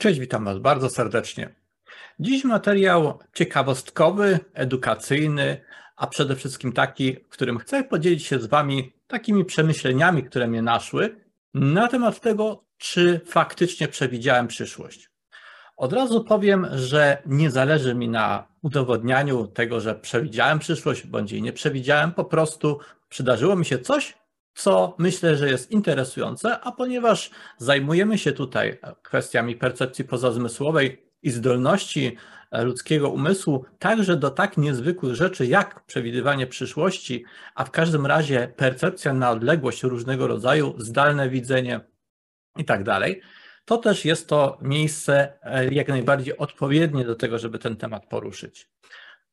Cześć, witam Was bardzo serdecznie. Dziś materiał ciekawostkowy, edukacyjny, a przede wszystkim taki, w którym chcę podzielić się z Wami takimi przemyśleniami, które mnie naszły na temat tego, czy faktycznie przewidziałem przyszłość. Od razu powiem, że nie zależy mi na udowodnianiu tego, że przewidziałem przyszłość bądź jej nie przewidziałem, po prostu przydarzyło mi się coś, co myślę, że jest interesujące, a ponieważ zajmujemy się tutaj kwestiami percepcji pozazmysłowej i zdolności ludzkiego umysłu, także do tak niezwykłych rzeczy jak przewidywanie przyszłości, a w każdym razie percepcja na odległość różnego rodzaju, zdalne widzenie i tak to też jest to miejsce jak najbardziej odpowiednie do tego, żeby ten temat poruszyć.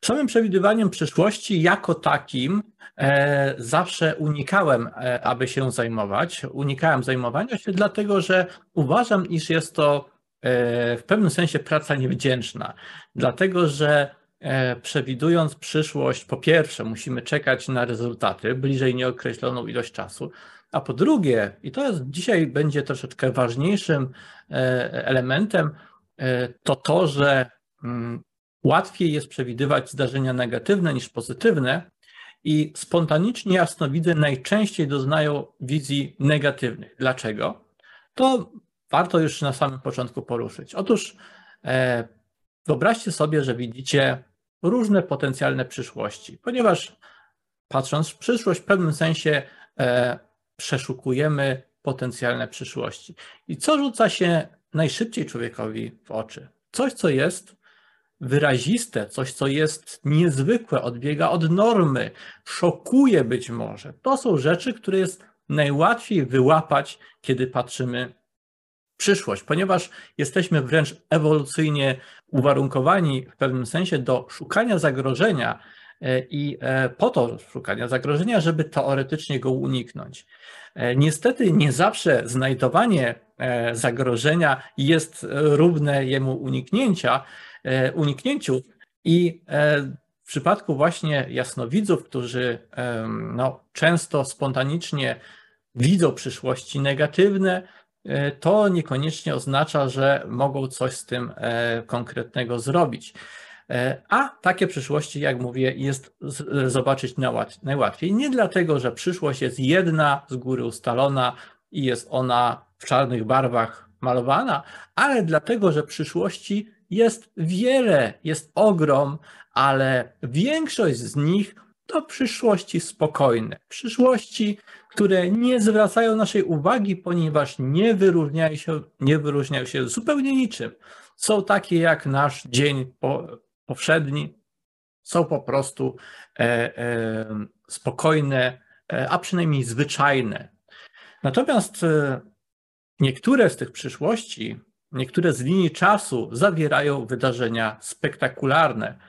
Samym przewidywaniem przyszłości jako takim e, zawsze unikałem, e, aby się zajmować. Unikałem zajmowania się, dlatego że uważam, iż jest to e, w pewnym sensie praca niewdzięczna, dlatego że e, przewidując przyszłość, po pierwsze musimy czekać na rezultaty bliżej nieokreśloną ilość czasu, a po drugie, i to jest dzisiaj będzie troszeczkę ważniejszym e, elementem, e, to to, że mm, Łatwiej jest przewidywać zdarzenia negatywne niż pozytywne i spontanicznie jasnowidze najczęściej doznają wizji negatywnych. Dlaczego? To warto już na samym początku poruszyć. Otóż e, wyobraźcie sobie, że widzicie różne potencjalne przyszłości, ponieważ patrząc w przyszłość, w pewnym sensie e, przeszukujemy potencjalne przyszłości. I co rzuca się najszybciej człowiekowi w oczy? Coś, co jest wyraziste, coś, co jest niezwykłe, odbiega od normy, szokuje być może. To są rzeczy, które jest najłatwiej wyłapać, kiedy patrzymy w przyszłość, ponieważ jesteśmy wręcz ewolucyjnie uwarunkowani w pewnym sensie do szukania zagrożenia e, i e, po to szukania zagrożenia, żeby teoretycznie go uniknąć. E, niestety nie zawsze znajdowanie zagrożenia jest równe jemu uniknięcia, uniknięciu. I e, w przypadku właśnie jasnowidzów, którzy no, często spontanicznie widzą przyszłości negatywne, e, to niekoniecznie oznacza, że mogą coś z tym konkretnego zrobić. A takie przyszłości, jak mówię, jest zobaczyć najłatwiej. Nie dlatego, że przyszłość jest jedna, z góry ustalona i jest ona w czarnych barwach malowana, ale dlatego, że przyszłości jest wiele, jest ogrom, ale większość z nich to przyszłości spokojne. Przyszłości, które nie zwracają naszej uwagi, ponieważ nie wyróżniają się, nie wyróżniają się zupełnie niczym. Są takie jak nasz dzień powszedni, są po prostu e, e, spokojne, e, a przynajmniej zwyczajne. Natomiast e, niektóre z tych przyszłości Niektóre z linii czasu zawierają wydarzenia spektakularne.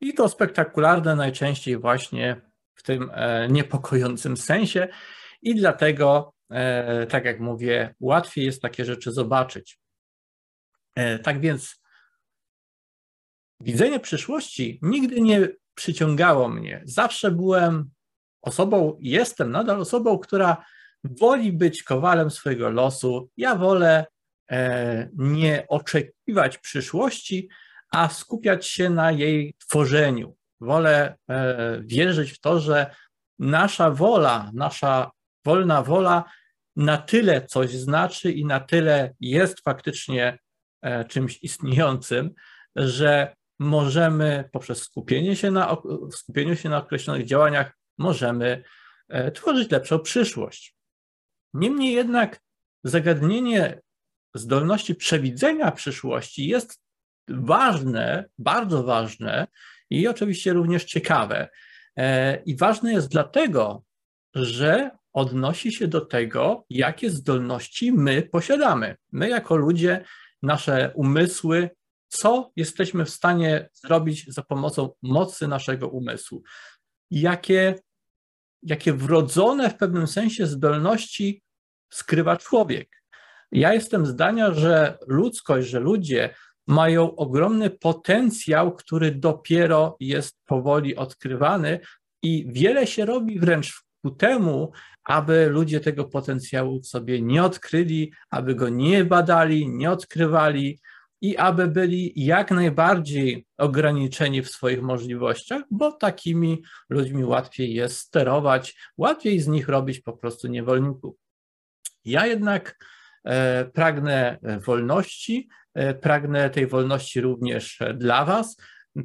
I to spektakularne najczęściej właśnie w tym e, niepokojącym sensie, i dlatego, e, tak jak mówię, łatwiej jest takie rzeczy zobaczyć. E, tak więc widzenie przyszłości nigdy nie przyciągało mnie. Zawsze byłem osobą, jestem nadal osobą, która woli być kowalem swojego losu. Ja wolę nie oczekiwać przyszłości, a skupiać się na jej tworzeniu. Wolę e, wierzyć w to, że nasza wola, nasza wolna wola na tyle coś znaczy i na tyle jest faktycznie e, czymś istniejącym, że możemy poprzez skupienie się na, skupieniu się na określonych działaniach, możemy tworzyć lepszą przyszłość. Niemniej jednak zagadnienie zdolności przewidzenia przyszłości jest ważne, bardzo ważne i oczywiście również ciekawe. E, I ważne jest dlatego, że odnosi się do tego, jakie zdolności my posiadamy. My, jako ludzie, nasze umysły, co jesteśmy w stanie zrobić za pomocą mocy naszego umysłu. Jakie, jakie wrodzone w pewnym sensie zdolności skrywa człowiek. Ja jestem zdania, że ludzkość, że ludzie mają ogromny potencjał, który dopiero jest powoli odkrywany i wiele się robi wręcz ku temu, aby ludzie tego potencjału sobie nie odkryli, aby go nie badali, nie odkrywali, i aby byli jak najbardziej ograniczeni w swoich możliwościach, bo takimi ludźmi łatwiej jest sterować, łatwiej z nich robić po prostu niewolników. Ja jednak pragnę wolności, e, pragnę tej wolności również dla Was,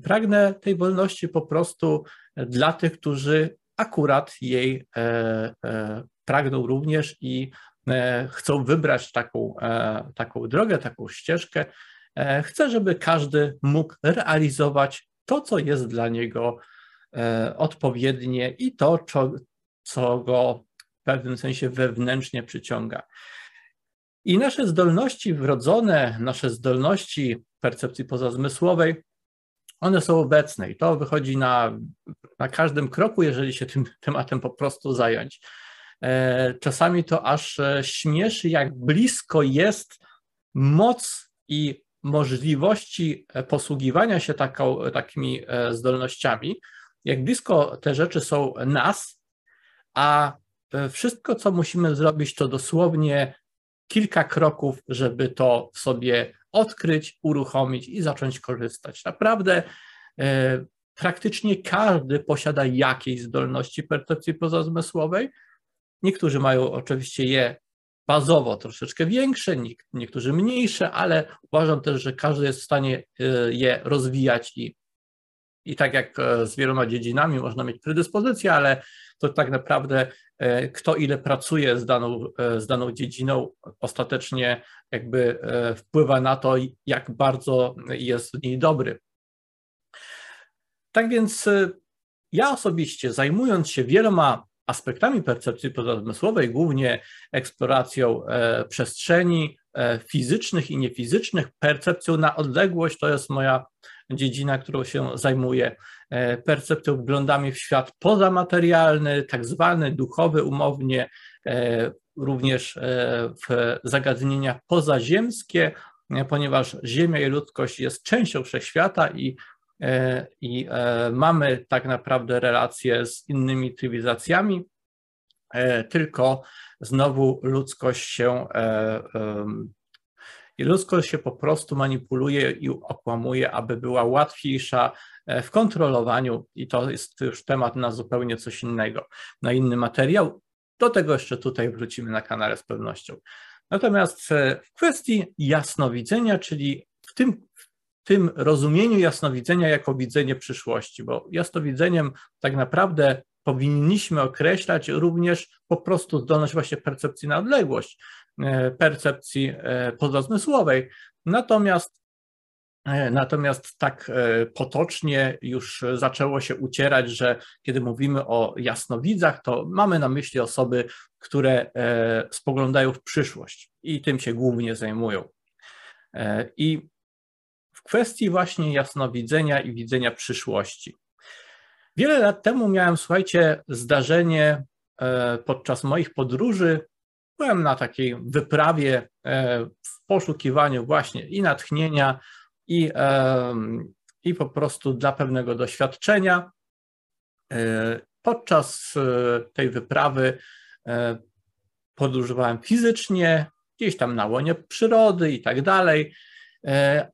pragnę tej wolności po prostu dla tych, którzy akurat jej e, pragną również i chcą wybrać taką, taką drogę, taką ścieżkę. Chcę, żeby każdy mógł realizować to, co jest dla niego odpowiednie i to, co go pewnym sensie wewnętrznie przyciąga. I nasze zdolności wrodzone, nasze zdolności percepcji pozazmysłowej, one są obecne i to wychodzi na, na każdym kroku, jeżeli się tym tematem po prostu zająć. E, czasami to aż e, śmieszy, jak blisko jest moc i możliwości e, posługiwania się taką, takimi zdolnościami, jak blisko te rzeczy są nas, a wszystko, co musimy zrobić, to dosłownie kilka kroków, żeby to sobie odkryć, uruchomić i zacząć korzystać. Naprawdę e, praktycznie każdy posiada jakieś zdolności percepcji pozazmysłowej. Niektórzy mają oczywiście je bazowo troszeczkę większe, niektórzy mniejsze, ale uważam też, że każdy jest w stanie e, je rozwijać i, i tak jak z wieloma dziedzinami można mieć predyspozycję, ale to tak naprawdę e, kto ile pracuje z daną, e, z daną dziedziną, ostatecznie jakby e, wpływa na to, jak bardzo jest w niej dobry. Tak więc ja osobiście, zajmując się wieloma aspektami percepcji pozazmysłowej, głównie eksploracją przestrzeni fizycznych i niefizycznych, percepcją na odległość to jest moja dziedzina, którą się zajmuję, e, percepcją wglądami w świat pozamaterialny, tak zwany duchowy umownie, e, również e, w zagadnienia pozaziemskie, ponieważ Ziemia i ludzkość jest częścią wszechświata i, i mamy tak naprawdę relacje z innymi cywilizacjami, tylko znowu ludzkość się i ludzkość się po prostu manipuluje i okłamuje, aby była łatwiejsza e, w kontrolowaniu i to jest już temat na zupełnie coś innego, na inny materiał. Do tego jeszcze tutaj wrócimy na kanale z pewnością. Natomiast e, w kwestii jasnowidzenia, czyli w tym, w tym rozumieniu jasnowidzenia jako widzenie przyszłości, bo jasnowidzeniem tak naprawdę powinniśmy określać również po prostu zdolność właśnie percepcji na odległość, percepcji e, pozazmysłowej. Natomiast e, Natomiast tak potocznie już zaczęło się ucierać, że kiedy mówimy o jasnowidzach, to mamy na myśli osoby, które spoglądają w przyszłość i tym się głównie zajmują. I w kwestii właśnie jasnowidzenia i widzenia przyszłości. Wiele lat temu miałem, słuchajcie, zdarzenie podczas moich podróży byłem na takiej wyprawie e, w poszukiwaniu właśnie i natchnienia, i, i po prostu dla pewnego doświadczenia. E, podczas e, tej wyprawy podróżowałem fizycznie, gdzieś tam na łonie przyrody i tak dalej,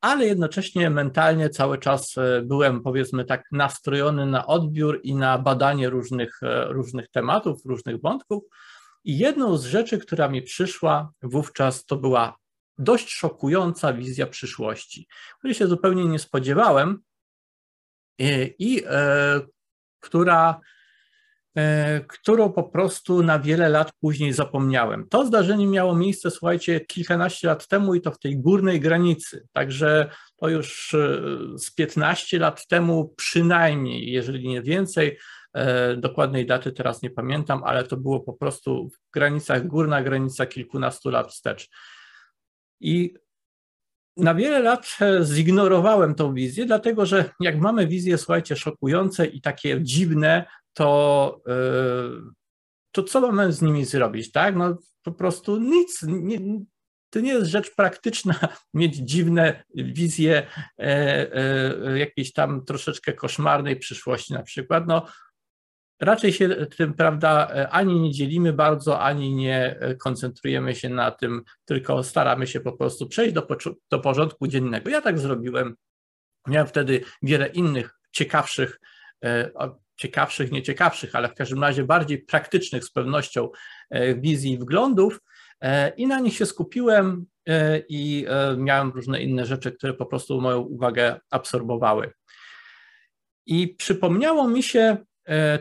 ale jednocześnie mentalnie cały czas byłem, powiedzmy tak, nastrojony na odbiór i na badanie różnych, różnych tematów, różnych wątków. I jedną z rzeczy, która mi przyszła wówczas, to była dość szokująca wizja przyszłości, której się zupełnie nie spodziewałem i, i e, która, e, którą po prostu na wiele lat później zapomniałem. To zdarzenie miało miejsce, słuchajcie, kilkanaście lat temu i to w tej górnej granicy, także to już e, z 15 lat temu przynajmniej, jeżeli nie więcej, E, dokładnej daty teraz nie pamiętam, ale to było po prostu w granicach, górna granica kilkunastu lat wstecz. I na wiele lat e, zignorowałem tą wizję, dlatego że jak mamy wizje, słuchajcie, szokujące i takie dziwne, to, e, to co mamy z nimi zrobić, tak? No po prostu nic. Nie, to nie jest rzecz praktyczna mieć dziwne wizje e, e, jakiejś tam troszeczkę koszmarnej przyszłości na przykład. No, raczej się tym, prawda, ani nie dzielimy bardzo, ani nie koncentrujemy się na tym, tylko staramy się po prostu przejść do, do porządku dziennego. Ja tak zrobiłem. Miałem wtedy wiele innych ciekawszych, ciekawszych, nieciekawszych, ale w każdym razie bardziej praktycznych z pewnością wizji i wglądów i na nich się skupiłem i miałem różne inne rzeczy, które po prostu moją uwagę absorbowały. I przypomniało mi się e,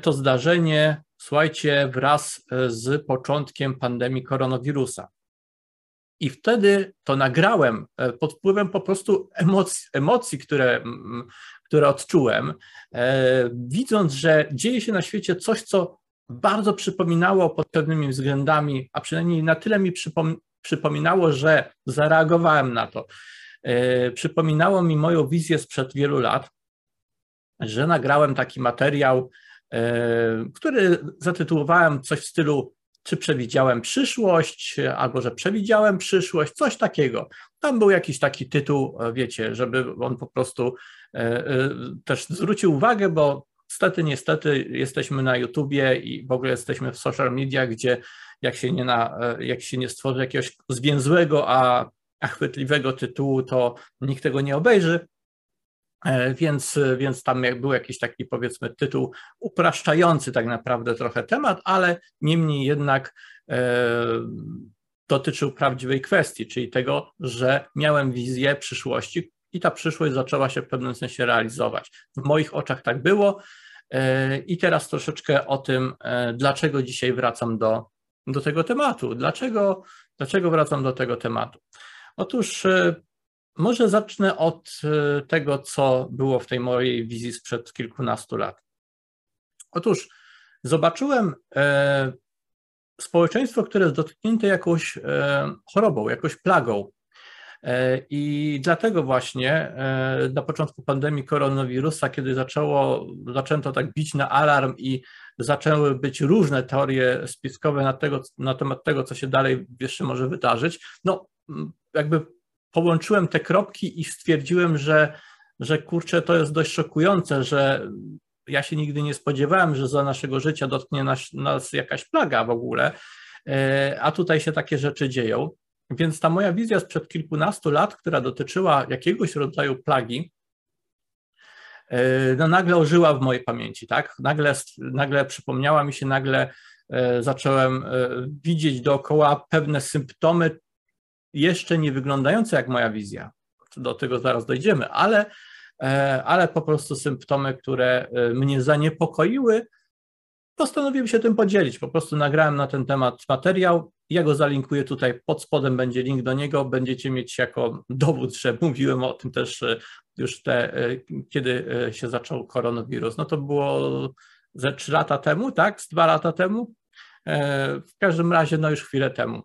to zdarzenie, słuchajcie, wraz e, z początkiem pandemii koronawirusa. I wtedy to nagrałem e, pod wpływem po prostu emocji, emocji które, które odczułem, widząc, że dzieje się na świecie coś, co bardzo przypominało pod pewnymi względami, a przynajmniej na tyle mi przypom przypominało, że zareagowałem na to. Przypominało mi moją wizję sprzed wielu lat, że nagrałem taki materiał, e, który zatytułowałem coś w stylu czy przewidziałem przyszłość, albo że przewidziałem przyszłość, coś takiego. Tam był jakiś taki tytuł, e, wiecie, żeby on po prostu e, też zwrócił uwagę, bo niestety, niestety jesteśmy na YouTubie i w ogóle jesteśmy w social media, gdzie jak się nie, na, jak się nie stworzy jakiegoś zwięzłego, a, a chwytliwego tytułu, to nikt tego nie obejrzy. E, więc, więc tam był jakiś taki powiedzmy tytuł upraszczający tak naprawdę trochę temat, ale niemniej jednak e, dotyczył prawdziwej kwestii, czyli tego, że miałem wizję przyszłości i ta przyszłość zaczęła się w pewnym sensie realizować. W moich oczach tak było e, i teraz troszeczkę o tym, dlaczego dzisiaj wracam do, do tego tematu. Dlaczego, dlaczego wracam do tego tematu? Otóż może zacznę od e, tego, co było w tej mojej wizji sprzed kilkunastu lat. Otóż zobaczyłem e, społeczeństwo, które jest dotknięte jakąś e, chorobą, jakąś plagą. I dlatego właśnie na początku pandemii koronawirusa, kiedy zaczęło, zaczęto tak bić na alarm i zaczęły być różne teorie spiskowe na, tego, na temat tego, co się dalej jeszcze może wydarzyć, no jakby połączyłem te kropki i stwierdziłem, że, że kurczę, to jest dość szokujące, że ja się nigdy nie spodziewałem, że za naszego życia dotknie nas, nas jakaś plaga w ogóle, e, a tutaj się takie rzeczy dzieją. Więc ta moja wizja sprzed kilkunastu lat, która dotyczyła jakiegoś rodzaju plagi, e, no nagle ożyła w mojej pamięci, tak? Nagle, nagle przypomniała mi się, nagle e, zacząłem widzieć dookoła pewne symptomy jeszcze nie wyglądające jak moja wizja, do tego zaraz dojdziemy, ale, e, ale po prostu symptomy, które e, mnie zaniepokoiły, postanowiłem się tym podzielić. Po prostu nagrałem na ten temat materiał. Ja go zalinkuję tutaj pod spodem, będzie link do niego. Będziecie mieć jako dowód, że mówiłem o tym też e, już te, kiedy się zaczął koronawirus. No to było ze trzy lata temu, tak? Z dwa lata temu. W każdym razie, no już chwilę temu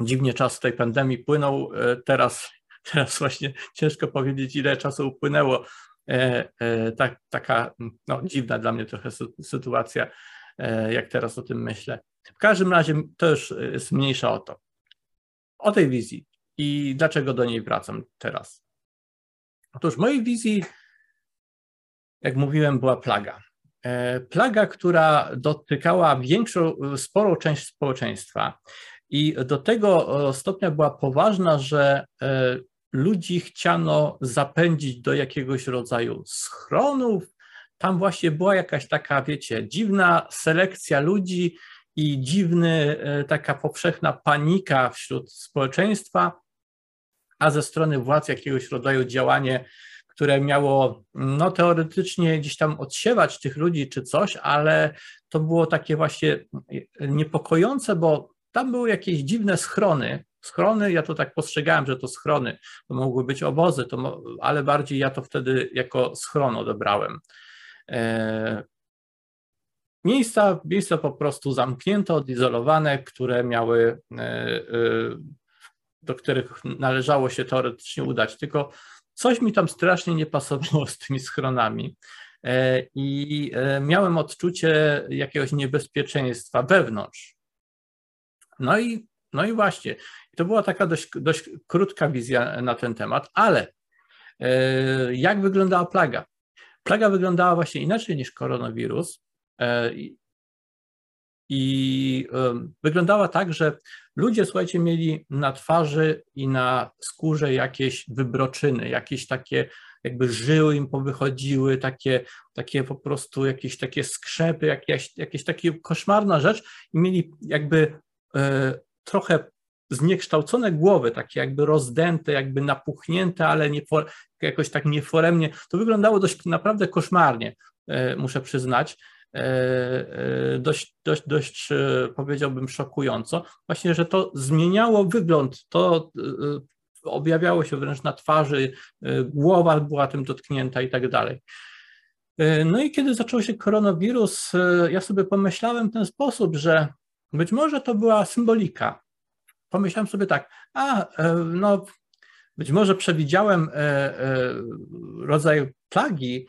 dziwnie czas tej pandemii płynął. E, teraz, teraz właśnie ciężko powiedzieć, ile czasu upłynęło. E, e, tak, taka no, dziwna dla mnie trochę sytuacja, jak teraz o tym myślę. W każdym razie to już jest mniejsza o to. O tej wizji i dlaczego do niej wracam teraz. Otóż mojej wizji, jak mówiłem, była plaga. Plaga, która dotykała większą, sporą część społeczeństwa. I do tego e, stopnia była poważna, że e, ludzi chciano zapędzić do jakiegoś rodzaju schronów. Tam właśnie była jakaś taka, wiecie, dziwna selekcja ludzi i dziwny, e, taka powszechna panika wśród społeczeństwa, a ze strony władz jakiegoś rodzaju działanie, które miało no, teoretycznie gdzieś tam odsiewać tych ludzi czy coś, ale to było takie właśnie niepokojące, bo tam były jakieś dziwne schrony. Schrony, ja to tak postrzegałem, że to schrony, to mogły być obozy, to, ale bardziej ja to wtedy jako schron odebrałem. E, miejsca, miejsca po prostu zamknięte, odizolowane, które miały, e, e, do których należało się teoretycznie udać. Tylko coś mi tam strasznie nie pasowało z tymi schronami. I miałem odczucie jakiegoś niebezpieczeństwa wewnątrz. No i, no i właśnie, to była taka dość, dość krótka wizja na ten temat, ale e, jak wyglądała plaga? Plaga wyglądała właśnie inaczej niż koronawirus, I wyglądała tak, że ludzie, słuchajcie, mieli na twarzy i na skórze jakieś wybroczyny, jakieś takie jakby żyły im powychodziły, takie, takie po prostu jakieś takie skrzepy, jakieś, jakieś takie koszmarna rzecz i mieli jakby e, trochę zniekształcone głowy, takie jakby rozdęte, jakby napuchnięte, ale nie jakoś tak nieforemnie. To wyglądało dość naprawdę koszmarnie, e, muszę przyznać. E, e, dość, dość, dość powiedziałbym szokująco, właśnie, że to zmieniało wygląd, to objawiało się wręcz na twarzy, głowa była tym dotknięta i tak dalej. No i kiedy zaczął się koronawirus, ja sobie pomyślałem w ten sposób, że być może to była symbolika, pomyślałem sobie tak, a e, no być może przewidziałem e, e, rodzaj plagi,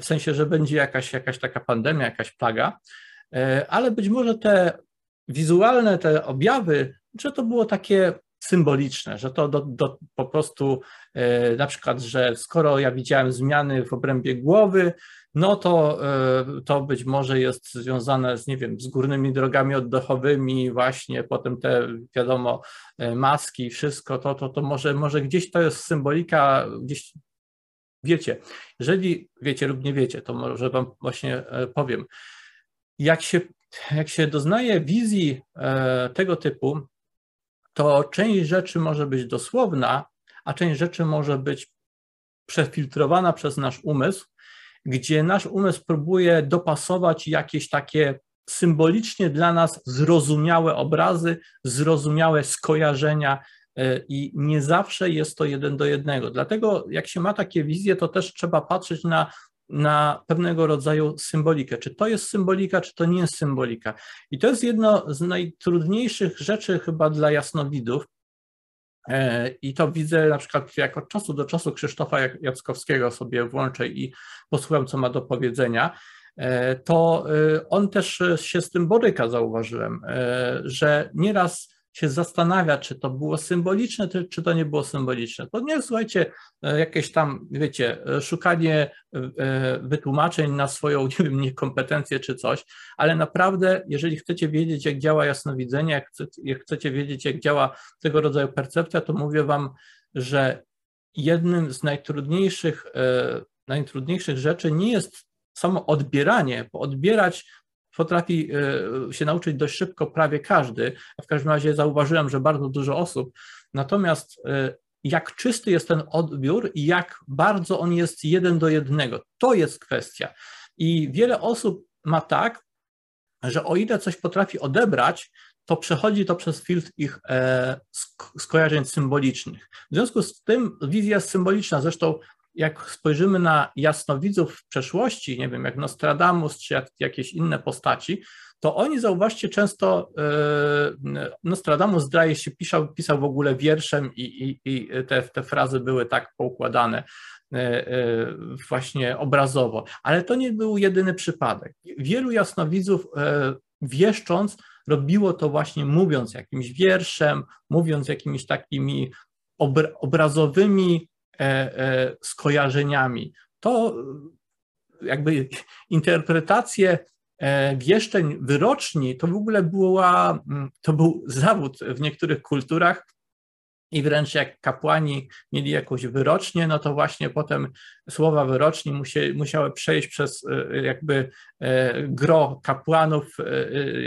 w sensie, że będzie jakaś, jakaś taka pandemia, jakaś plaga, ale być może te wizualne, te objawy, że to było takie symboliczne, że to do, do, po prostu na przykład, że skoro ja widziałem zmiany w obrębie głowy, no to, e, to być może jest związane z, nie wiem, z górnymi drogami oddechowymi, właśnie potem te, wiadomo, e, maski, wszystko, to, to, to może, może gdzieś to jest symbolika, gdzieś wiecie, jeżeli wiecie lub nie wiecie, to może wam właśnie e, powiem, jak się, jak się doznaje wizji tego typu, to część rzeczy może być dosłowna, a część rzeczy może być przefiltrowana przez nasz umysł gdzie nasz umysł próbuje dopasować jakieś takie symbolicznie dla nas zrozumiałe obrazy, zrozumiałe skojarzenia e, i nie zawsze jest to jeden do jednego. Dlatego jak się ma takie wizje, to też trzeba patrzeć na, na pewnego rodzaju symbolikę. Czy to jest symbolika, czy to nie jest symbolika. I to jest jedno z najtrudniejszych rzeczy chyba dla jasnowidów, I to widzę na przykład, jak od czasu do czasu Krzysztofa Jackowskiego sobie włączę i posłucham, co ma do powiedzenia, e, to e, on też się z tym boryka, zauważyłem, że nieraz się zastanawia, czy to było symboliczne, czy to nie było symboliczne. To nie, słuchajcie, e, jakieś tam, wiecie, e, szukanie e, wytłumaczeń na swoją, nie wiem, niekompetencję czy coś, ale naprawdę, jeżeli chcecie wiedzieć, jak działa jasnowidzenie, jak, chcecie, wiedzieć, jak działa tego rodzaju percepcja, to mówię wam, że jednym z najtrudniejszych, najtrudniejszych rzeczy nie jest samo odbieranie, bo odbierać potrafi e, się nauczyć dość szybko prawie każdy. W każdym razie zauważyłem, że bardzo dużo osób. Natomiast e, jak czysty jest ten odbiór i jak bardzo on jest jeden do jednego, to jest kwestia. I wiele osób ma tak, że o ile coś potrafi odebrać, to przechodzi to przez filtr ich e, skojarzeń symbolicznych. W związku z tym wizja symboliczna, zresztą jak spojrzymy na jasnowidzów w przeszłości, nie wiem, jak Nostradamus czy jak, jakieś inne postaci, to oni, zauważcie, często yy, Nostradamus zdaje się pisał, pisał w ogóle wierszem i, i, i te, te frazy były tak poukładane yy, yy, właśnie obrazowo, ale to nie był jedyny przypadek. Wielu jasnowidzów wieszcząc robiło to właśnie mówiąc jakimś wierszem, mówiąc jakimiś takimi obrazowymi E, e, skojarzeniami. To jakby interpretacje e, wieszczeń wyroczni to w ogóle była, mm, to był zawód w niektórych kulturach i wręcz jak kapłani mieli jakąś wyrocznię, no to właśnie potem słowa wyroczni musiały przejść przez jakby gro kapłanów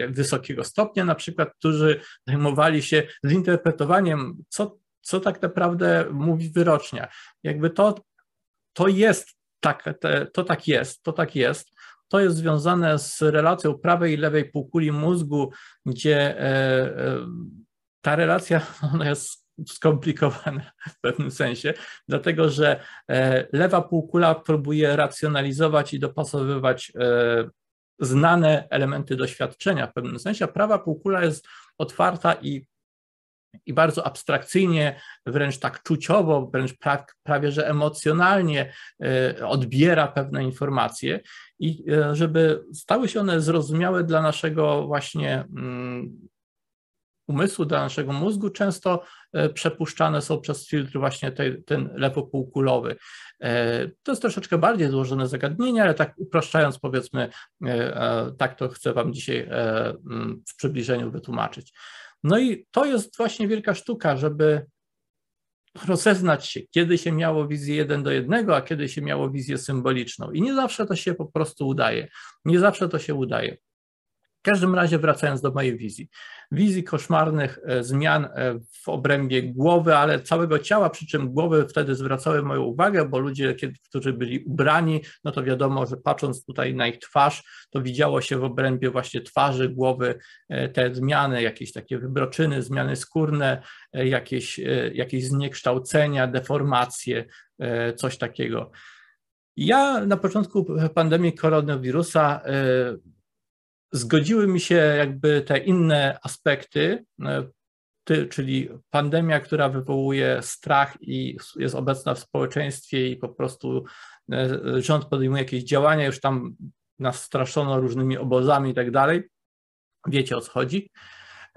wysokiego stopnia na przykład, którzy zajmowali się zinterpretowaniem, co co tak naprawdę mówi wyrocznia. Jakby to, to jest tak, to tak jest, to tak jest. To jest związane z relacją prawej i lewej półkuli mózgu, gdzie e, e, ta relacja ona jest skomplikowana w pewnym sensie, dlatego że e, lewa półkula próbuje racjonalizować i dopasowywać znane elementy doświadczenia w pewnym sensie, a prawa półkula jest otwarta i i bardzo abstrakcyjnie, wręcz tak czuciowo, wręcz pra, prawie że emocjonalnie e, odbiera pewne informacje i e, żeby stały się one zrozumiałe dla naszego właśnie mm, umysłu, dla naszego mózgu często przepuszczane są przez filtr właśnie ten lewopółkulowy. To jest troszeczkę bardziej złożone zagadnienie, ale tak upraszczając powiedzmy, tak to chcę Wam dzisiaj w przybliżeniu wytłumaczyć. No i to jest właśnie wielka sztuka, żeby rozeznać się, kiedy się miało wizję jeden do jednego, a kiedy się miało wizję symboliczną. I nie zawsze to się po prostu udaje. Nie zawsze to się udaje. W każdym razie wracając do mojej wizji. Wizji koszmarnych e, zmian e, w obrębie głowy, ale całego ciała, przy czym głowy wtedy zwracały moją uwagę, bo ludzie, którzy byli ubrani, no to wiadomo, że patrząc tutaj na ich twarz, to widziało się w obrębie właśnie twarzy, głowy e, te zmiany, jakieś takie wybroczyny, zmiany skórne, jakieś, jakieś zniekształcenia, deformacje, coś takiego. Ja na początku pandemii koronawirusa zgodziły mi się jakby te inne aspekty, e, czyli pandemia, która wywołuje strach i jest obecna w społeczeństwie i po prostu e, rząd podejmuje jakieś działania, już tam nas straszono różnymi obozami i tak dalej. Wiecie o co chodzi.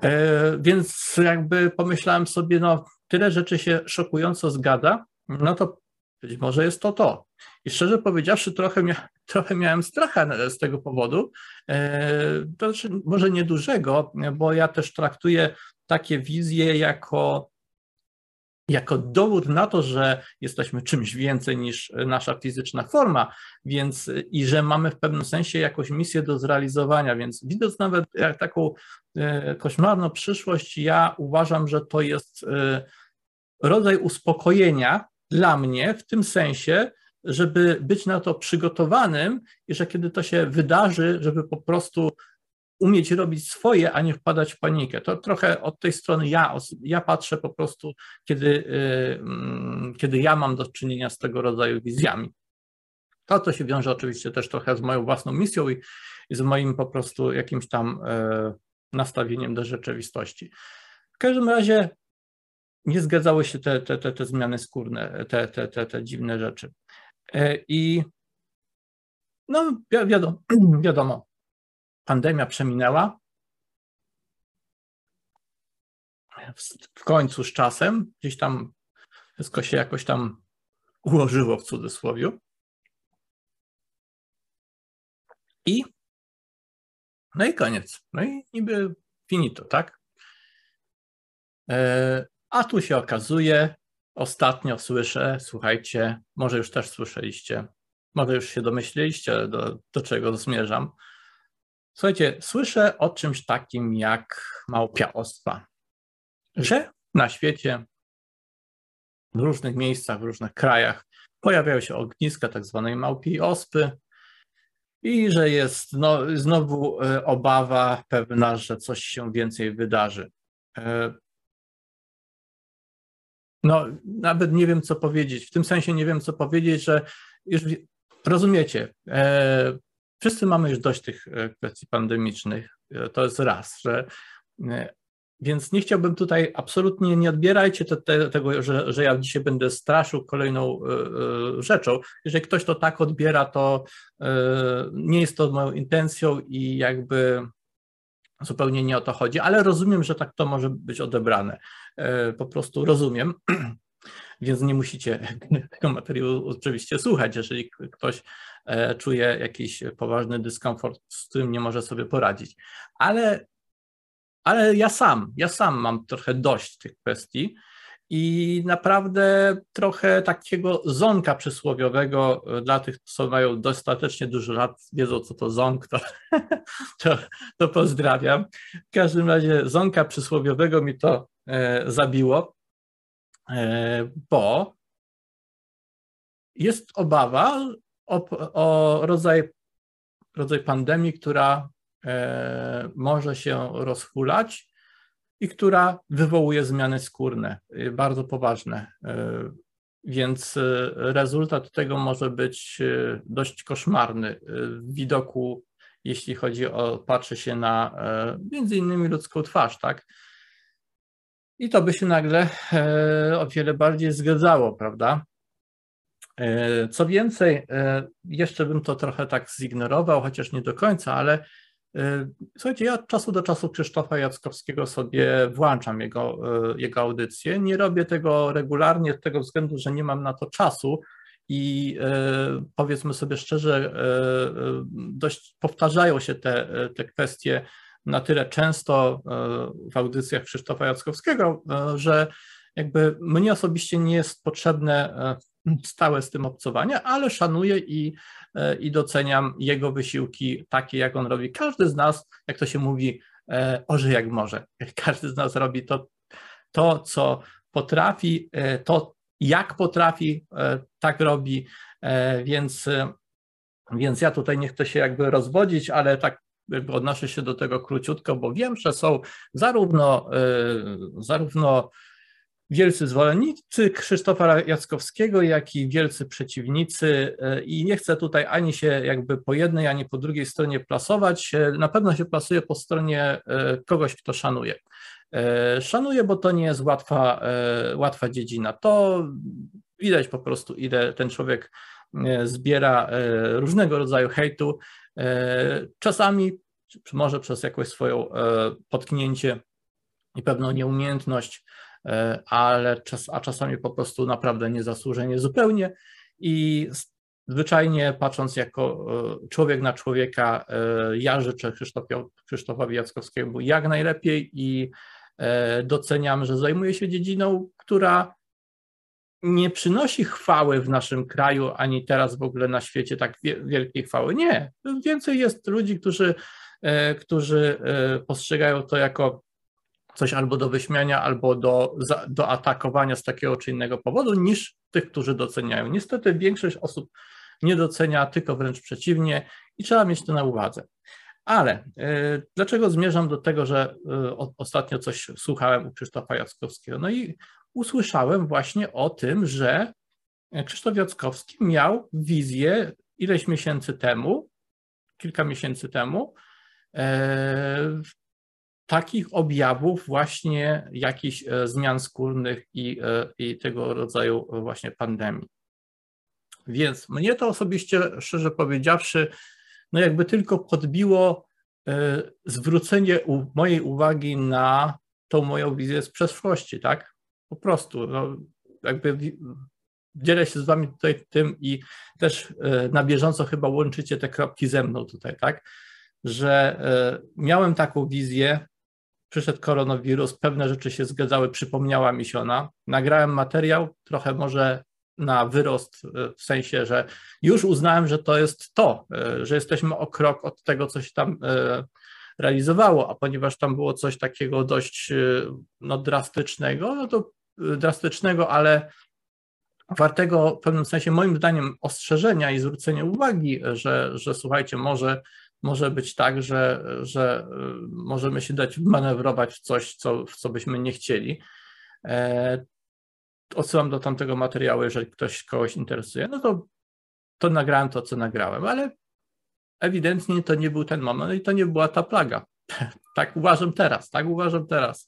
E, więc jakby pomyślałem sobie, no tyle rzeczy się szokująco zgada, no to być może jest to to. I szczerze powiedziawszy, trochę, mia trochę miałem stracha z tego powodu. E, to znaczy, może niedużego, bo ja też traktuję takie wizje jako, jako dowód na to, że jesteśmy czymś więcej niż nasza fizyczna forma, więc i że mamy w pewnym sensie jakąś misję do zrealizowania. Więc widząc nawet jak taką e, koszmarną przyszłość, ja uważam, że to jest e, rodzaj uspokojenia dla mnie w tym sensie, żeby być na to przygotowanym i że kiedy to się wydarzy, żeby po prostu umieć robić swoje, a nie wpadać w panikę. To trochę od tej strony ja, ja patrzę po prostu, kiedy, y, kiedy ja mam do czynienia z tego rodzaju wizjami. To, to się wiąże oczywiście też trochę z moją własną misją i, i z moim po prostu jakimś tam e, nastawieniem do rzeczywistości. W każdym razie nie zgadzały się te, te, te, te zmiany skórne, te, te, te, te dziwne rzeczy. E, I no wiadomo, wiadomo, pandemia przeminęła. W końcu z czasem, gdzieś tam wszystko się jakoś tam ułożyło w cudzysłowie. I no i koniec. No i niby finito, tak? E, a tu się okazuje, ostatnio słyszę, słuchajcie, może już też słyszeliście, może już się domyśleliście, do, do czego zmierzam. Słuchajcie, słyszę o czymś takim jak małpiaostwa, że na świecie, w różnych miejscach, w różnych krajach pojawiają się ogniska tak zwanej małpiej ospy i że jest no, znowu e, obawa pewna, że coś się więcej wydarzy. No, nawet nie wiem, co powiedzieć. W tym sensie nie wiem, co powiedzieć, że już rozumiecie, e, wszyscy mamy już dość tych e, kwestii pandemicznych. E, to jest raz, że e, więc nie chciałbym tutaj absolutnie nie odbierajcie te, te, tego, że, że ja dzisiaj będę straszył kolejną y, y, rzeczą. Jeżeli ktoś to tak odbiera, to y, nie jest to moją intencją i jakby zupełnie nie o to chodzi, ale rozumiem, że tak to może być odebrane. E, po prostu rozumiem, więc nie musicie tego materiału oczywiście słuchać, jeżeli ktoś e, czuje jakiś poważny dyskomfort, z którym nie może sobie poradzić. Ale, ale ja sam, ja sam mam trochę dość tych kwestii i naprawdę trochę takiego zonka przysłowiowego e, dla tych, co mają dostatecznie dużo lat, wiedzą co to ząk, to, to, to pozdrawiam. W każdym razie zonka przysłowiowego mi to zabiło, e, bo jest obawa o, o rodzaj, rodzaj pandemii, która e, może się rozhulać i która wywołuje zmiany skórne, bardzo poważne. Więc rezultat tego może być dość koszmarny w widoku, jeśli chodzi o, patrzy się na między innymi ludzką twarz, tak? I to by się nagle o wiele bardziej zgadzało, prawda? Co więcej, jeszcze bym to trochę tak zignorował, chociaż nie do końca, ale Słuchajcie, ja od czasu do czasu Krzysztofa Jackowskiego sobie włączam jego, jego audycję. Nie robię tego regularnie z tego względu, że nie mam na to czasu i powiedzmy sobie szczerze, dość powtarzają się te, te kwestie na tyle często w audycjach Krzysztofa Jackowskiego, że jakby mnie osobiście nie jest potrzebne stałe z tym obcowanie, ale szanuję i, e, i doceniam jego wysiłki takie, jak on robi. Każdy z nas, jak to się mówi, e, oży jak może. Każdy z nas robi to, to co potrafi, e, to jak potrafi, tak robi, więc, więc ja tutaj nie chcę się jakby rozwodzić, ale tak odnoszę się do tego króciutko, bo wiem, że są zarówno, zarówno wielcy zwolennicy Krzysztofa Jackowskiego, jak i wielcy przeciwnicy e, i nie chcę tutaj ani się jakby po jednej, ani po drugiej stronie plasować. E, na pewno się plasuję po stronie kogoś, kto szanuje. Szanuję, bo to nie jest łatwa, łatwa dziedzina. To widać po prostu, ile ten człowiek zbiera różnego rodzaju hejtu. Czasami, czy może przez jakąś swoją potknięcie i pewną nieumiejętność E, ale czas, a czasami po prostu naprawdę niezasłużenie zupełnie. I zwyczajnie patrząc jako e, człowiek na człowieka, e, ja życzę Krzysztofowi Jackowskiemu jak najlepiej i doceniam, że zajmuje się dziedziną, która nie przynosi chwały w naszym kraju, ani teraz w ogóle na świecie tak wielkiej chwały. Nie. Więcej jest ludzi, którzy, którzy postrzegają to jako coś albo do wyśmiania, albo do, do atakowania z takiego czy innego powodu, niż tych, którzy doceniają. Niestety większość osób nie docenia, tylko wręcz przeciwnie i trzeba mieć to na uwadze. Ale y, dlaczego zmierzam do tego, że ostatnio coś słuchałem u Krzysztofa Jackowskiego? No i usłyszałem właśnie o tym, że Krzysztof Jackowski miał wizję ileś miesięcy temu, kilka miesięcy temu, e, takich objawów właśnie jakichś e, zmian skórnych i, e, i tego rodzaju właśnie pandemii. Więc mnie to osobiście, szczerze powiedziawszy, no jakby tylko podbiło e, zwrócenie mojej uwagi na tą moją wizję z przeszłości, tak? Po prostu, no, jakby dzielę się z wami tutaj tym i też na bieżąco chyba łączycie te kropki ze mną tutaj, tak? Że miałem taką wizję, przyszedł koronawirus, pewne rzeczy się zgadzały, przypomniała mi się ona. Nagrałem materiał, trochę może na wyrost, e, w sensie, że już uznałem, że to jest to, e, że jesteśmy o krok od tego, co się tam e, realizowało, a ponieważ tam było coś takiego dość no, drastycznego, no to drastycznego, ale wartego w pewnym sensie, moim zdaniem, ostrzeżenia i zwrócenia uwagi, że, że słuchajcie, może może być tak, że, że y, możemy się dać manewrować w coś, co, w co byśmy nie chcieli. E, odsyłam do tamtego materiału, jeżeli ktoś kogoś interesuje, no to, to nagrałem to, co nagrałem, ale ewidentnie to nie był ten moment i to nie była ta plaga. tak uważam teraz, tak uważam teraz.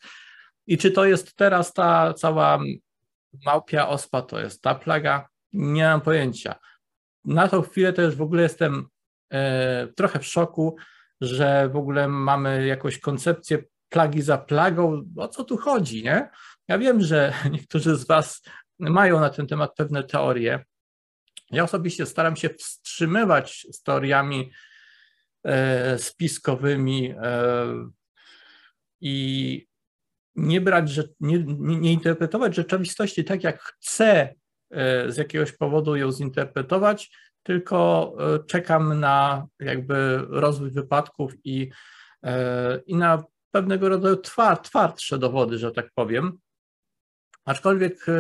I czy to jest teraz ta cała małpia ospa, to jest ta plaga? Nie mam pojęcia. Na tą chwilę już w ogóle jestem E, trochę w szoku, że w ogóle mamy jakąś koncepcję plagi za plagą. O co tu chodzi, nie? Ja wiem, że niektórzy z Was mają na ten temat pewne teorie. Ja osobiście staram się wstrzymywać z teoriami e, spiskowymi e, i nie brać, że, nie, nie, interpretować rzeczywistości tak, jak chcę z jakiegoś powodu ją zinterpretować, tylko e, czekam na jakby rozwój wypadków i, e, i na pewnego rodzaju twardsze dowody, że tak powiem. Aczkolwiek e,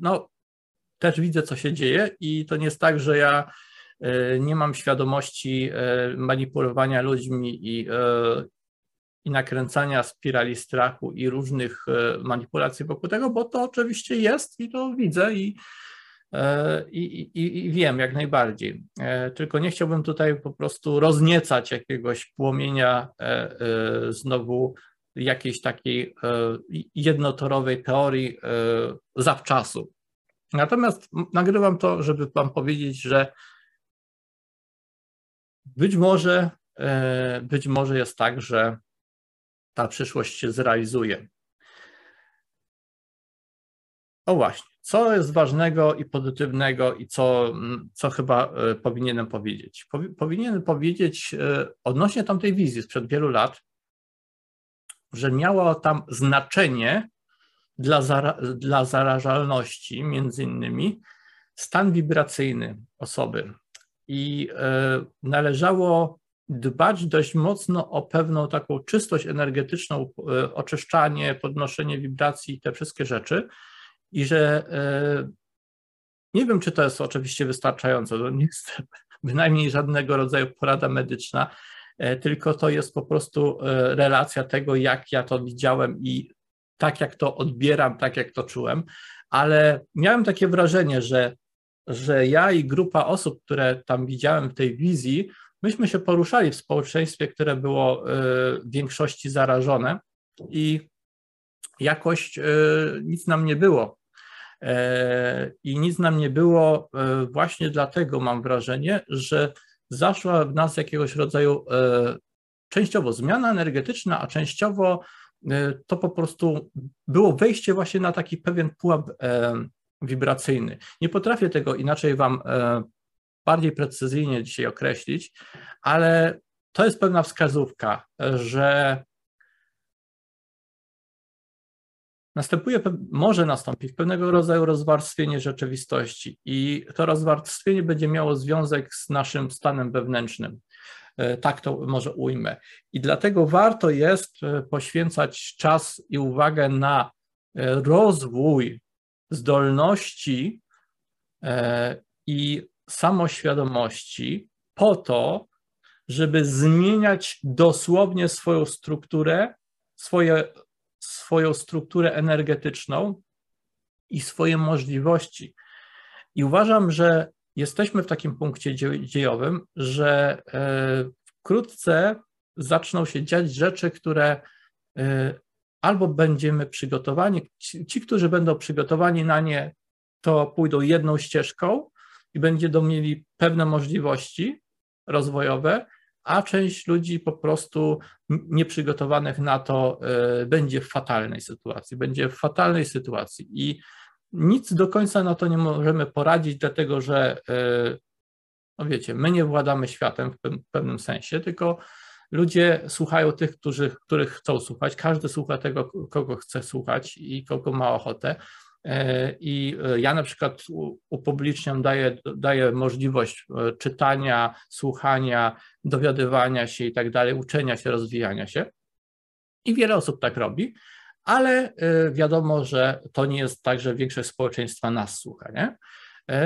no, też widzę, co się dzieje i to nie jest tak, że ja nie mam świadomości manipulowania ludźmi i, i nakręcania spirali strachu i różnych manipulacji wokół tego, bo to oczywiście jest i to widzę i, E, I, i, I, wiem jak najbardziej. E, tylko nie chciałbym tutaj po prostu rozniecać jakiegoś płomienia e, znowu jakiejś takiej jednotorowej teorii zawczasu. Natomiast nagrywam to, żeby Wam powiedzieć, że być może e, być może jest tak, że ta przyszłość się zrealizuje. O właśnie, co jest ważnego i pozytywnego i co, co chyba e, powinienem powiedzieć? Powinienem powiedzieć odnośnie tamtej wizji sprzed wielu lat, że miało tam znaczenie dla, zara dla zarażalności, między innymi, stan wibracyjny osoby. I e, należało dbać dość mocno o pewną taką czystość energetyczną, e, oczyszczanie, podnoszenie wibracji, te wszystkie rzeczy. I że e, nie wiem, czy to jest oczywiście wystarczające, to nie jest bynajmniej żadnego rodzaju porada medyczna, tylko to jest po prostu relacja tego, jak ja to widziałem i tak, jak to odbieram, tak, jak to czułem. Ale miałem takie wrażenie, że że ja i grupa osób, które tam widziałem w tej wizji, myśmy się poruszali w społeczeństwie, które było e, w większości zarażone i jakoś e, nic nam nie było. E, I nic nam nie było właśnie dlatego, mam wrażenie, że zaszła w nas jakiegoś rodzaju częściowo zmiana energetyczna, a częściowo to po prostu było wejście właśnie na taki pewien pułap wibracyjny. Nie potrafię tego inaczej Wam e, bardziej precyzyjnie dzisiaj określić, ale to jest pewna wskazówka, że następuje, może nastąpić pewnego rodzaju rozwarstwienie rzeczywistości i to rozwarstwienie będzie miało związek z naszym stanem wewnętrznym. E, tak to może ujmę. I dlatego warto jest e, poświęcać czas i uwagę na rozwój zdolności e, i samoświadomości po to, żeby zmieniać dosłownie swoją strukturę, swoje, swoją strukturę energetyczną i swoje możliwości. I uważam, że jesteśmy w takim punkcie dziejowym, że e, wkrótce zaczną się dziać rzeczy, które e, albo będziemy przygotowani, ci, którzy będą przygotowani na nie, to pójdą jedną ścieżką i będą mieli pewne możliwości rozwojowe, a część ludzi po prostu nieprzygotowanych na to y, będzie w fatalnej sytuacji, będzie w fatalnej sytuacji. I nic do końca na to nie możemy poradzić, dlatego że, y, no wiecie, my nie władamy światem w pewnym sensie, tylko ludzie słuchają tych, którzy, których chcą słuchać. Każdy słucha tego, kogo chce słuchać i kogo ma ochotę. E, I e, ja na przykład upubliczniam, daję, daję możliwość e, czytania, słuchania, dowiadywania się i tak dalej, uczenia się, rozwijania się. I wiele osób tak robi, ale wiadomo, że to nie jest tak, że większość społeczeństwa nas słucha. Nie?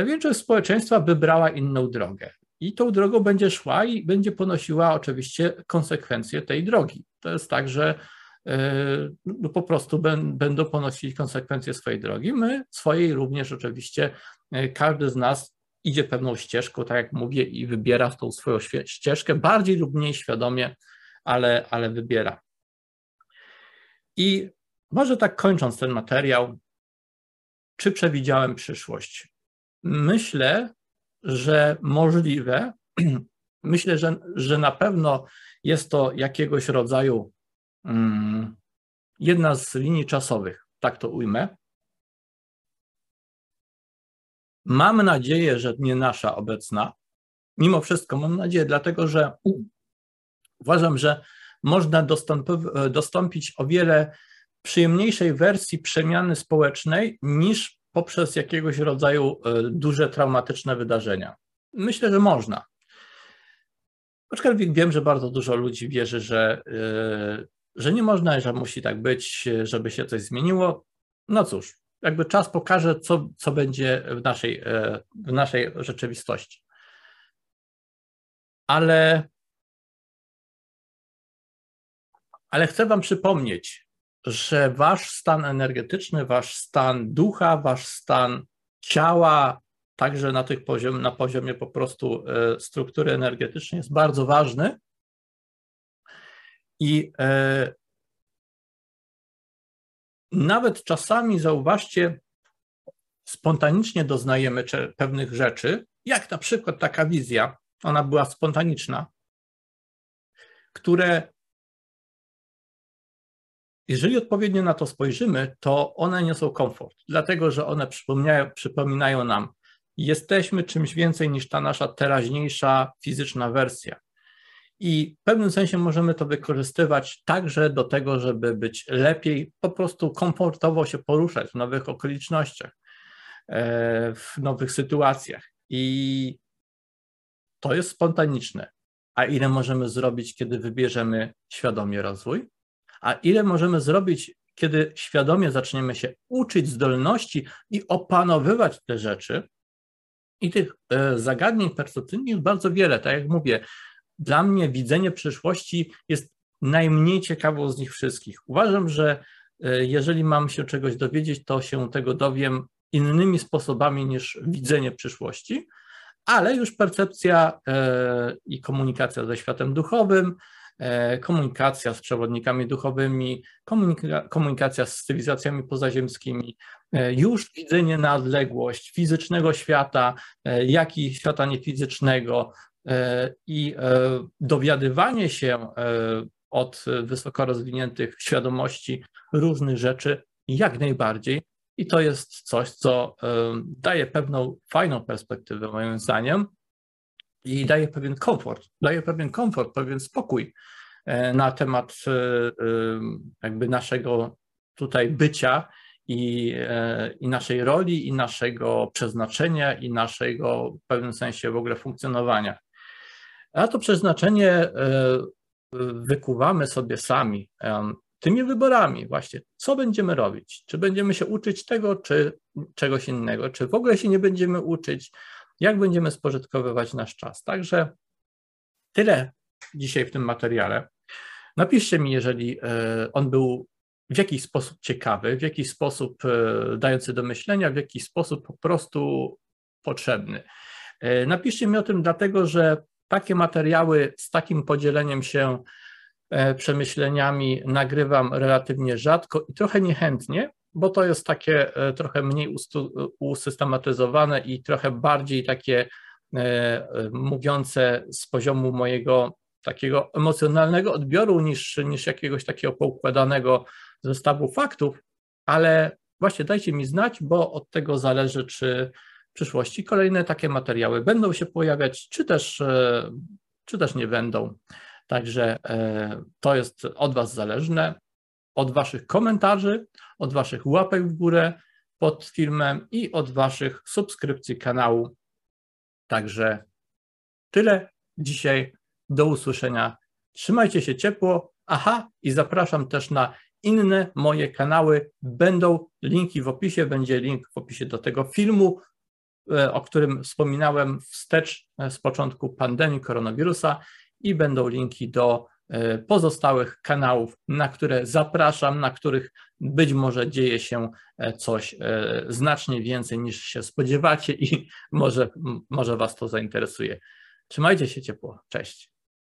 Większość społeczeństwa wybrała inną drogę i tą drogą będzie szła i będzie ponosiła oczywiście konsekwencje tej drogi. To jest tak, że e, no po prostu będą ponosić konsekwencje swojej drogi. My swojej również oczywiście, e, każdy z nas idzie pewną ścieżką, tak jak mówię, i wybiera tą swoją ścieżkę, bardziej lub mniej świadomie, ale, ale wybiera. I może tak kończąc ten materiał, czy przewidziałem przyszłość? Myślę, że możliwe, myślę, że, że na pewno jest to jakiegoś rodzaju um, jedna z linii czasowych, tak to ujmę. Mam nadzieję, że nie nasza obecna. Mimo wszystko mam nadzieję, dlatego że uważam, że można dostąpić o wiele przyjemniejszej wersji przemiany społecznej niż poprzez jakiegoś rodzaju e, duże traumatyczne wydarzenia? Myślę, że można. Aczkolwiek wiem, że bardzo dużo ludzi wierzy, że, e, że nie można że musi tak być, żeby się coś zmieniło. No cóż, jakby czas pokaże, co, co będzie w naszej, e, w naszej rzeczywistości. Ale, ale chcę Wam przypomnieć, że wasz stan energetyczny, wasz stan ducha, wasz stan ciała, także na, tych poziom, na poziomie po prostu e, struktury energetycznej jest bardzo ważny. I e, nawet czasami zauważcie, spontanicznie doznajemy pewnych rzeczy, jak na przykład taka wizja, ona była spontaniczna, które jeżeli odpowiednio na to spojrzymy, to one niosą komfort, dlatego że one przypominają, nam, jesteśmy czymś więcej niż ta nasza teraźniejsza fizyczna wersja. I w pewnym sensie możemy to wykorzystywać także do tego, żeby być lepiej, po prostu komfortowo się poruszać w nowych okolicznościach, e, w nowych sytuacjach. I to jest spontaniczne. A ile możemy zrobić, kiedy wybierzemy świadomie rozwój? A ile możemy zrobić, kiedy świadomie zaczniemy się uczyć zdolności i opanowywać te rzeczy? I tych e, zagadnień percepcyjnych jest bardzo wiele. Tak jak mówię, dla mnie widzenie przyszłości jest najmniej ciekawą z nich wszystkich. Uważam, że e, jeżeli mam się czegoś dowiedzieć, to się tego dowiem innymi sposobami niż widzenie przyszłości, ale już percepcja e, i komunikacja ze światem duchowym, komunikacja z przewodnikami duchowymi, komunika komunikacja z cywilizacjami pozaziemskimi, już widzenie na odległość fizycznego świata, jak i świata niefizycznego, E, i e, dowiadywanie się e, od wysoko rozwiniętych świadomości różnych rzeczy jak najbardziej. I to jest coś, co daje pewną fajną perspektywę, moim zdaniem, i daje pewien komfort, daje pewien komfort, pewien spokój na temat jakby naszego tutaj bycia i, i naszej roli, i naszego przeznaczenia, i naszego w pewnym sensie w ogóle funkcjonowania. A to przeznaczenie e, wykuwamy sobie sami tymi wyborami właśnie, co będziemy robić, czy będziemy się uczyć tego, czy czegoś innego, czy w ogóle się nie będziemy uczyć, jak będziemy spożytkowywać nasz czas. Także tyle dzisiaj w tym materiale. Napiszcie mi, jeżeli e, on był w jakiś sposób ciekawy, w jakiś sposób e, dający do myślenia, w jakiś sposób po prostu potrzebny. Napiszcie mi o tym, dlatego że takie materiały z takim podzieleniem się e, przemyśleniami nagrywam relatywnie rzadko i trochę niechętnie, bo to jest takie e, trochę mniej usystematyzowane i trochę bardziej takie e, mówiące z poziomu mojego takiego emocjonalnego odbioru niż, niż jakiegoś takiego poukładanego zestawu faktów, ale właśnie dajcie mi znać, bo od tego zależy, czy w przyszłości kolejne takie materiały będą się pojawiać, czy też, e, czy też nie będą. Także e, to jest od Was zależne, od Waszych komentarzy, od Waszych łapek w górę pod filmem i od Waszych subskrypcji kanału. Także tyle dzisiaj. Do usłyszenia. Trzymajcie się ciepło. Aha, i zapraszam też na inne moje kanały. Będą linki w opisie, będzie link w opisie do tego filmu E, o którym wspominałem wstecz e, z początku pandemii koronawirusa i będą linki do pozostałych kanałów, na które zapraszam, na których być może dzieje się coś znacznie więcej niż się spodziewacie i może, może Was to zainteresuje. Trzymajcie się ciepło. Cześć.